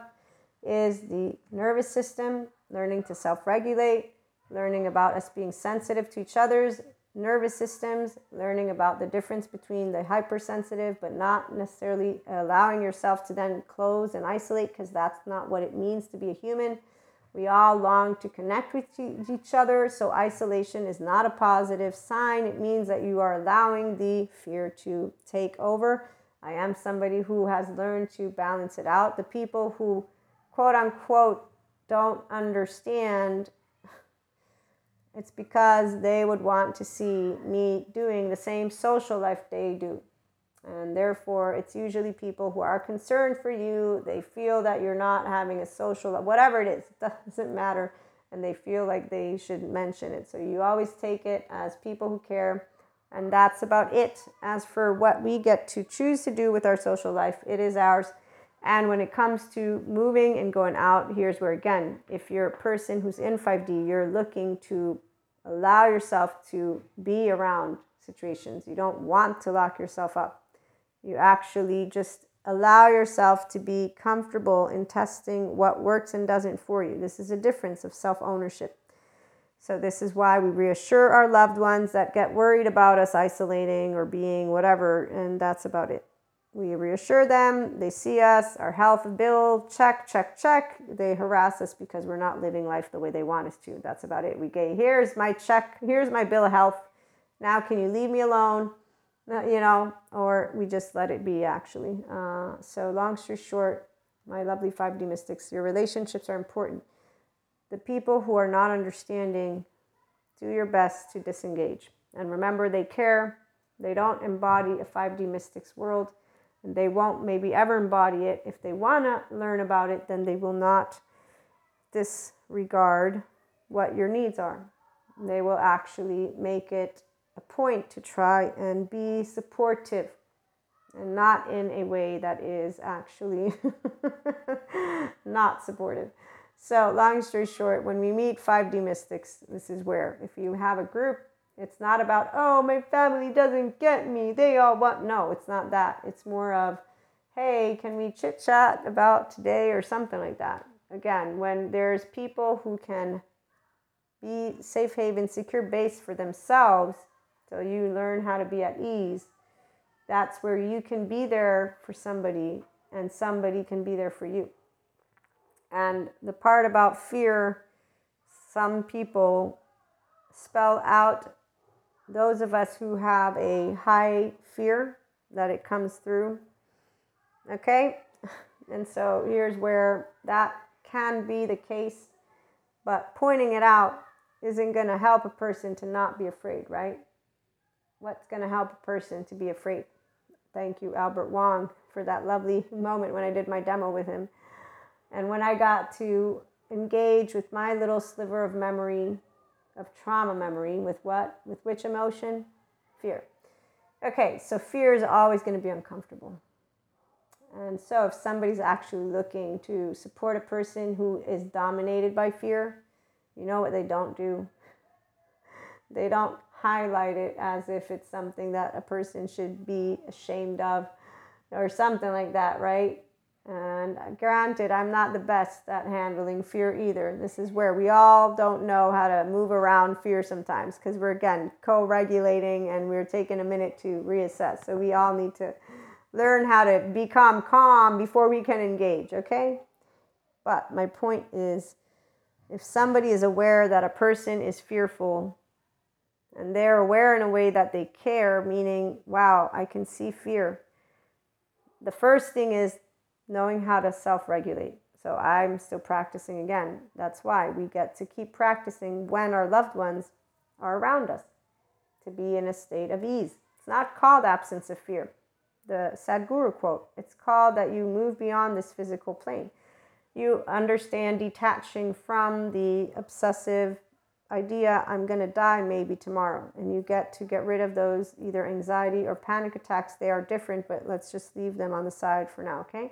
[SPEAKER 1] is the nervous system, learning to self regulate, learning about us being sensitive to each other's nervous systems, learning about the difference between the hypersensitive, but not necessarily allowing yourself to then close and isolate because that's not what it means to be a human. We all long to connect with each other, so isolation is not a positive sign. It means that you are allowing the fear to take over. I am somebody who has learned to balance it out. The people who, quote unquote, don't understand, it's because they would want to see me doing the same social life they do. And therefore, it's usually people who are concerned for you. They feel that you're not having a social, whatever it is, it doesn't matter. And they feel like they should mention it. So you always take it as people who care. And that's about it. As for what we get to choose to do with our social life, it is ours. And when it comes to moving and going out, here's where again, if you're a person who's in 5D, you're looking to allow yourself to be around situations. You don't want to lock yourself up. You actually just allow yourself to be comfortable in testing what works and doesn't for you. This is a difference of self ownership. So, this is why we reassure our loved ones that get worried about us isolating or being whatever, and that's about it. We reassure them, they see us, our health bill, check, check, check. They harass us because we're not living life the way they want us to. That's about it. We get, here's my check, here's my bill of health. Now, can you leave me alone? Uh, you know, or we just let it be actually. Uh, so, long story short, my lovely 5D mystics, your relationships are important. The people who are not understanding, do your best to disengage. And remember, they care. They don't embody a 5D mystics world, they won't maybe ever embody it. If they want to learn about it, then they will not disregard what your needs are. They will actually make it a point to try and be supportive and not in a way that is actually not supportive. So, long story short, when we meet 5D mystics, this is where if you have a group, it's not about, oh, my family doesn't get me. They all want. No, it's not that. It's more of, hey, can we chit chat about today or something like that. Again, when there's people who can be safe haven, secure base for themselves so you learn how to be at ease. That's where you can be there for somebody and somebody can be there for you. And the part about fear, some people spell out those of us who have a high fear that it comes through. Okay? And so here's where that can be the case, but pointing it out isn't going to help a person to not be afraid, right? what's going to help a person to be afraid. Thank you, Albert Wong, for that lovely moment when I did my demo with him. And when I got to engage with my little sliver of memory, of trauma memory, with what? With which emotion? Fear. Okay, so fear is always going to be uncomfortable. And so, if somebody's actually looking to support a person who is dominated by fear, you know what they don't do? They don't highlight it as if it's something that a person should be ashamed of or something like that, right? And granted, I'm not the best at handling fear either. This is where we all don't know how to move around fear sometimes because we're, again, co regulating and we're taking a minute to reassess. So we all need to learn how to become calm before we can engage, okay? But my point is if somebody is aware that a person is fearful and they're aware in a way that they care, meaning, wow, I can see fear. The first thing is knowing how to self regulate. So I'm still practicing again. That's why we get to keep practicing when our loved ones are around us to be in a state of ease. It's not called absence of fear. The Sadhguru quote it's called that you move beyond this physical plane you understand detaching from the obsessive idea i'm going to die maybe tomorrow and you get to get rid of those either anxiety or panic attacks they are different but let's just leave them on the side for now okay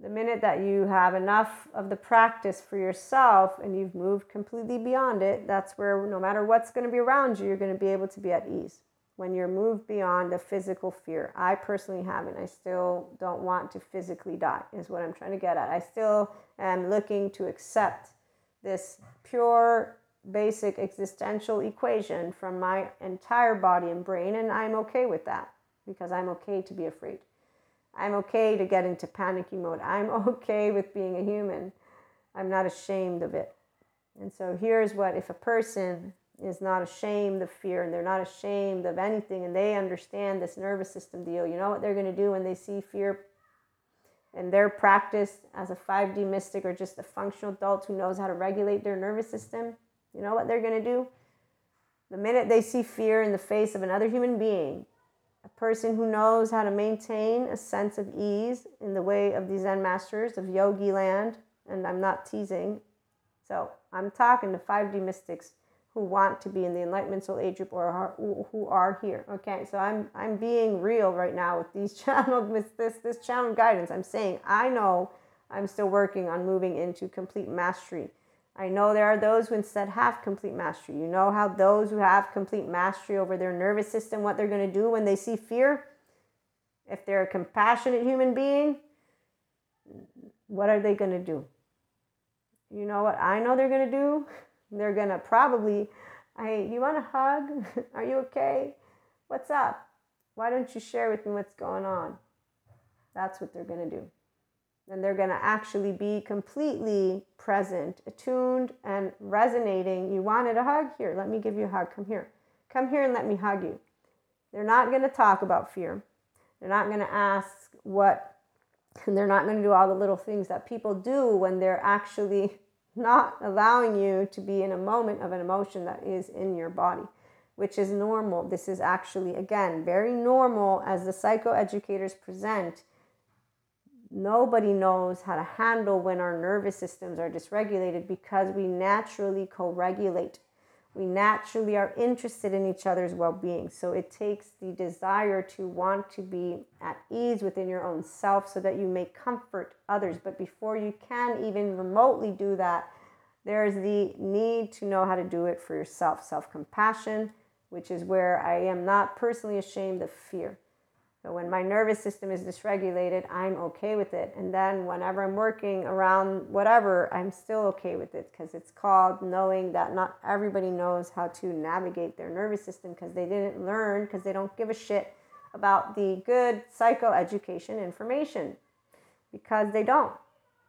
[SPEAKER 1] the minute that you have enough of the practice for yourself and you've moved completely beyond it that's where no matter what's going to be around you you're going to be able to be at ease when you're moved beyond the physical fear. I personally haven't. I still don't want to physically die, is what I'm trying to get at. I still am looking to accept this pure, basic existential equation from my entire body and brain, and I'm okay with that because I'm okay to be afraid. I'm okay to get into panicky mode. I'm okay with being a human. I'm not ashamed of it. And so here's what if a person is not ashamed of fear and they're not ashamed of anything and they understand this nervous system deal. You know what they're going to do when they see fear and their practice as a 5D mystic or just a functional adult who knows how to regulate their nervous system? You know what they're going to do? The minute they see fear in the face of another human being, a person who knows how to maintain a sense of ease in the way of the Zen masters of yogi land, and I'm not teasing. So I'm talking to 5D mystics who want to be in the Enlightenment Soul Age group or are, who are here. Okay, so I'm I'm being real right now with these channeled with this this channel guidance. I'm saying I know I'm still working on moving into complete mastery. I know there are those who instead have complete mastery. You know how those who have complete mastery over their nervous system, what they're going to do when they see fear? If they're a compassionate human being, what are they going to do? You know what I know they're going to do? They're going to probably, hey, you want a hug? Are you okay? What's up? Why don't you share with me what's going on? That's what they're going to do. And they're going to actually be completely present, attuned, and resonating. You wanted a hug? Here, let me give you a hug. Come here. Come here and let me hug you. They're not going to talk about fear. They're not going to ask what, and they're not going to do all the little things that people do when they're actually not allowing you to be in a moment of an emotion that is in your body, which is normal. This is actually, again, very normal as the psychoeducators present. Nobody knows how to handle when our nervous systems are dysregulated because we naturally co regulate we naturally are interested in each other's well being. So it takes the desire to want to be at ease within your own self so that you may comfort others. But before you can even remotely do that, there's the need to know how to do it for yourself. Self compassion, which is where I am not personally ashamed of fear. So when my nervous system is dysregulated, I'm okay with it. And then whenever I'm working around whatever, I'm still okay with it because it's called knowing that not everybody knows how to navigate their nervous system because they didn't learn, because they don't give a shit about the good psychoeducation information because they don't.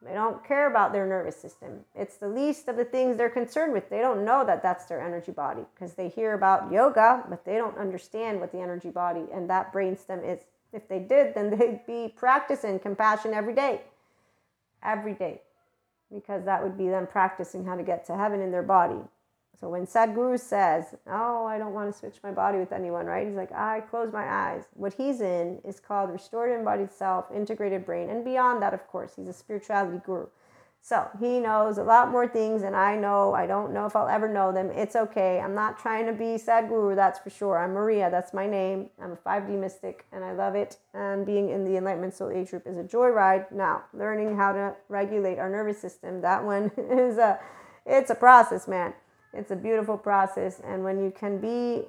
[SPEAKER 1] They don't care about their nervous system. It's the least of the things they're concerned with. They don't know that that's their energy body because they hear about yoga, but they don't understand what the energy body and that brainstem is. If they did, then they'd be practicing compassion every day. Every day. Because that would be them practicing how to get to heaven in their body. So when Sadhguru says, Oh, I don't want to switch my body with anyone, right? He's like, I close my eyes. What he's in is called restored embodied self, integrated brain. And beyond that, of course, he's a spirituality guru. So he knows a lot more things than I know. I don't know if I'll ever know them. It's okay. I'm not trying to be Sadhguru, that's for sure. I'm Maria, that's my name. I'm a 5D mystic and I love it. And being in the Enlightenment Soul Age group is a joyride. Now, learning how to regulate our nervous system, that one is a it's a process, man it's a beautiful process. And when you can be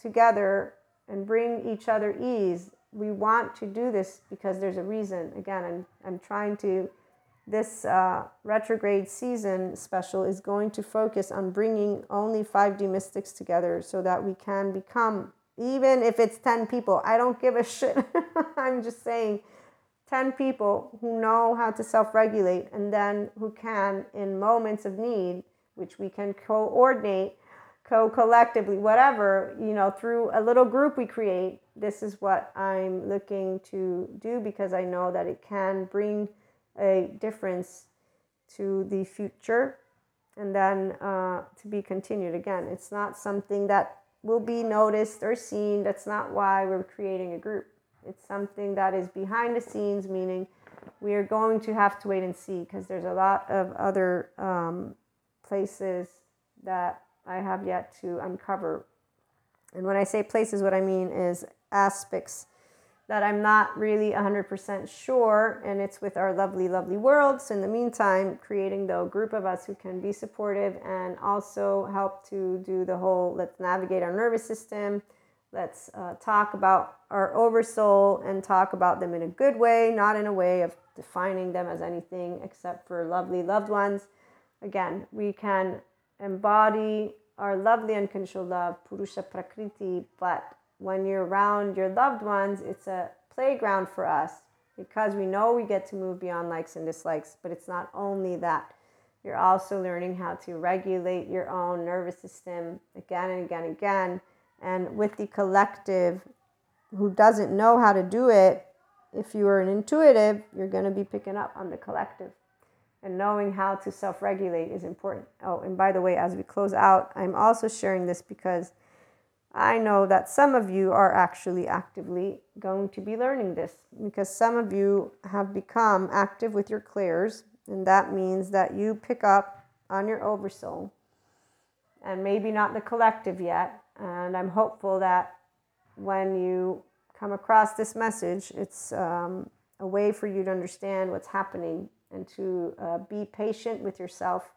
[SPEAKER 1] together and bring each other ease, we want to do this because there's a reason. Again, I'm, I'm trying to, this uh, retrograde season special is going to focus on bringing only 5D mystics together so that we can become, even if it's 10 people, I don't give a shit. I'm just saying 10 people who know how to self regulate and then who can, in moments of need, which we can coordinate, co collectively, whatever, you know, through a little group we create. This is what I'm looking to do because I know that it can bring a difference to the future and then uh, to be continued. Again, it's not something that will be noticed or seen. That's not why we're creating a group it's something that is behind the scenes, meaning we are going to have to wait and see because there's a lot of other um, places that I have yet to uncover. And when I say places, what I mean is aspects that I'm not really 100% sure, and it's with our lovely, lovely world. So, in the meantime, creating the group of us who can be supportive and also help to do the whole let's navigate our nervous system Let's uh, talk about our oversoul and talk about them in a good way, not in a way of defining them as anything except for lovely loved ones. Again, we can embody our lovely unconditional love, Purusha Prakriti, but when you're around your loved ones, it's a playground for us because we know we get to move beyond likes and dislikes, but it's not only that. You're also learning how to regulate your own nervous system again and again and again and with the collective who doesn't know how to do it, if you are an intuitive, you're going to be picking up on the collective. And knowing how to self regulate is important. Oh, and by the way, as we close out, I'm also sharing this because I know that some of you are actually actively going to be learning this because some of you have become active with your clairs, and that means that you pick up on your oversoul and maybe not the collective yet, and I'm hopeful that when you come across this message, it's um, a way for you to understand what's happening and to uh, be patient with yourself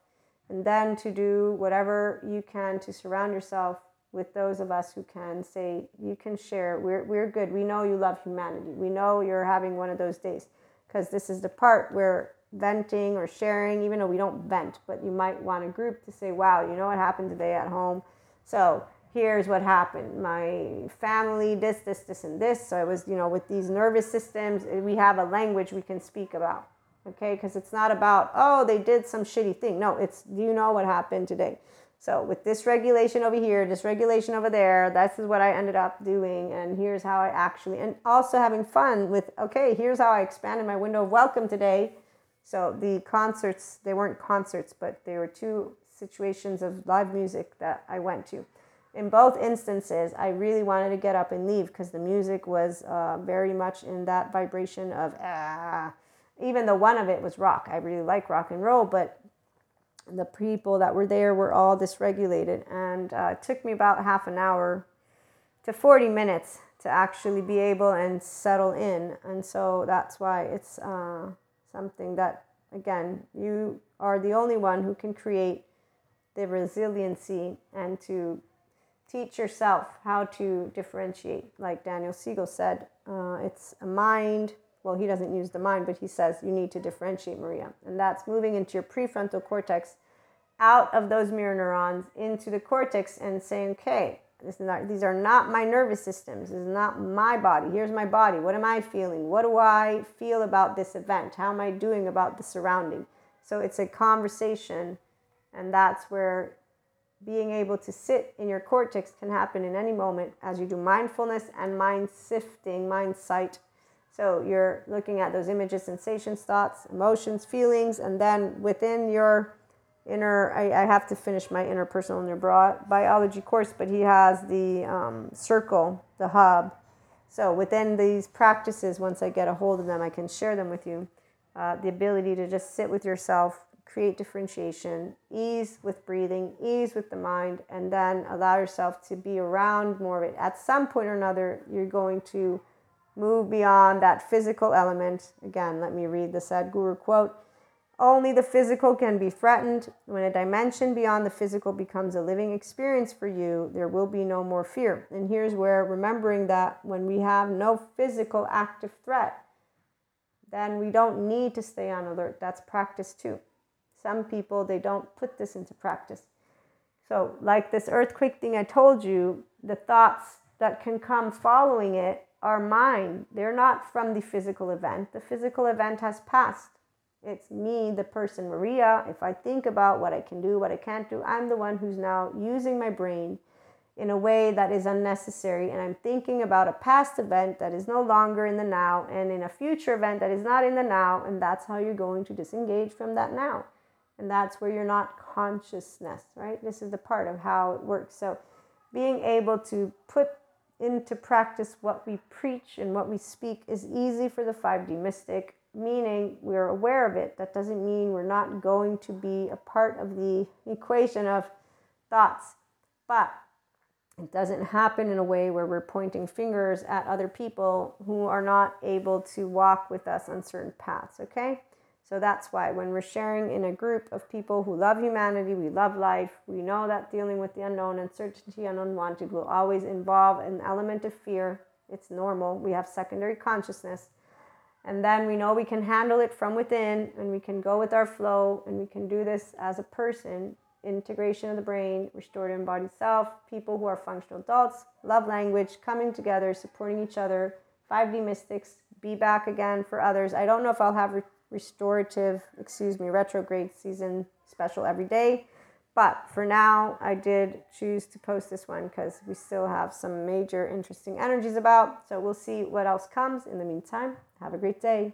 [SPEAKER 1] and then to do whatever you can to surround yourself with those of us who can say you can share. We're, we're good. We know you love humanity. We know you're having one of those days. Because this is the part where venting or sharing even though we don't vent but you might want a group to say wow you know what happened today at home? So here's what happened. My family this this this and this. So i was you know with these nervous systems. We have a language we can speak about okay? Because it's not about oh they did some shitty thing. No it's you know what happened today. So with this regulation over here this regulation over there this is what i ended up doing and here's how i actually and also having fun with okay here's how i expanded my window of welcome today. So the concerts they weren't concerts but they were two situations of live music that i went to. In both instances, I really wanted to get up and leave because the music was uh, very much in that vibration of ah. Even though one of it was rock, I really like rock and roll, but the people that were there were all dysregulated, and uh, it took me about half an hour to 40 minutes to actually be able and settle in. And so that's why it's uh, something that, again, you are the only one who can create the resiliency and to teach yourself how to differentiate. Like Daniel Siegel said, uh, it's a mind. Well, he doesn't use the mind, but he says you need to differentiate, Maria. And that's moving into your prefrontal cortex, out of those mirror neurons into the cortex and saying, okay, not, these are not my nervous systems. This is not my body. Here's my body. What am I feeling? What do I feel about this event? How am I doing about the surrounding? So it's a conversation, and that's where being able to sit in your cortex can happen in any moment as you do mindfulness and mind sifting, mind sight. So you're looking at those images, sensations, thoughts, emotions, feelings, and then within your inner, I, I have to finish my interpersonal neurobiology course, but he has the um, circle, the hub. So within these practices, once I get a hold of them, I can share them with you. Uh, the ability to just sit with yourself create differentiation, ease with breathing, ease with the mind, and then allow yourself to be around more of it. At some point or another, you're going to move beyond that physical element. Again, let me read the Sadhguru quote Only the physical can be threatened. When a dimension beyond the physical becomes a living experience for you, there will be no more fear. And here's where remembering that when we have no physical active threat, then we don't need to stay on alert. That's practice too. Some people, they don't put this into practice. So, like this earthquake thing I told you, the thoughts that can come following it are mine. They're not from the physical event. The physical event has passed. It's me, the person, Maria. If I think about what I can do, what I can't do, I'm the one who's now using my brain in a way that is unnecessary. And I'm thinking about a past event that is no longer in the now and in a future event that is not in the now. And that's how you're going to disengage from that now. And that's where you're not consciousness, right? This is the part of how it works. So being able to put into practice what we preach and what we speak is easy for the 5D mystic meaning we're aware of it. That doesn't mean we're not going to be a part of the equation of thoughts. But it doesn't happen in a way where we're pointing fingers at other people who are not able to walk with us on certain paths, okay? So that's why when we're sharing in a group of people who love humanity, we love life, we know that dealing with the unknown, uncertainty, and unwanted will always involve an element of fear. It's normal. We have secondary consciousness and then we know we can handle it from within and we can go with our flow and we can do this as a person. Integration of the brain, restored embodied self, people who are functional adults, love language, coming together, supporting each other, 5D mystics, be back again for others. I don't know if I'll have re- restorative, excuse me, retrograde season special every day. But for now, I did choose to post this one because we still have some major interesting energies about. So we'll see what else comes. In the meantime, have a great day.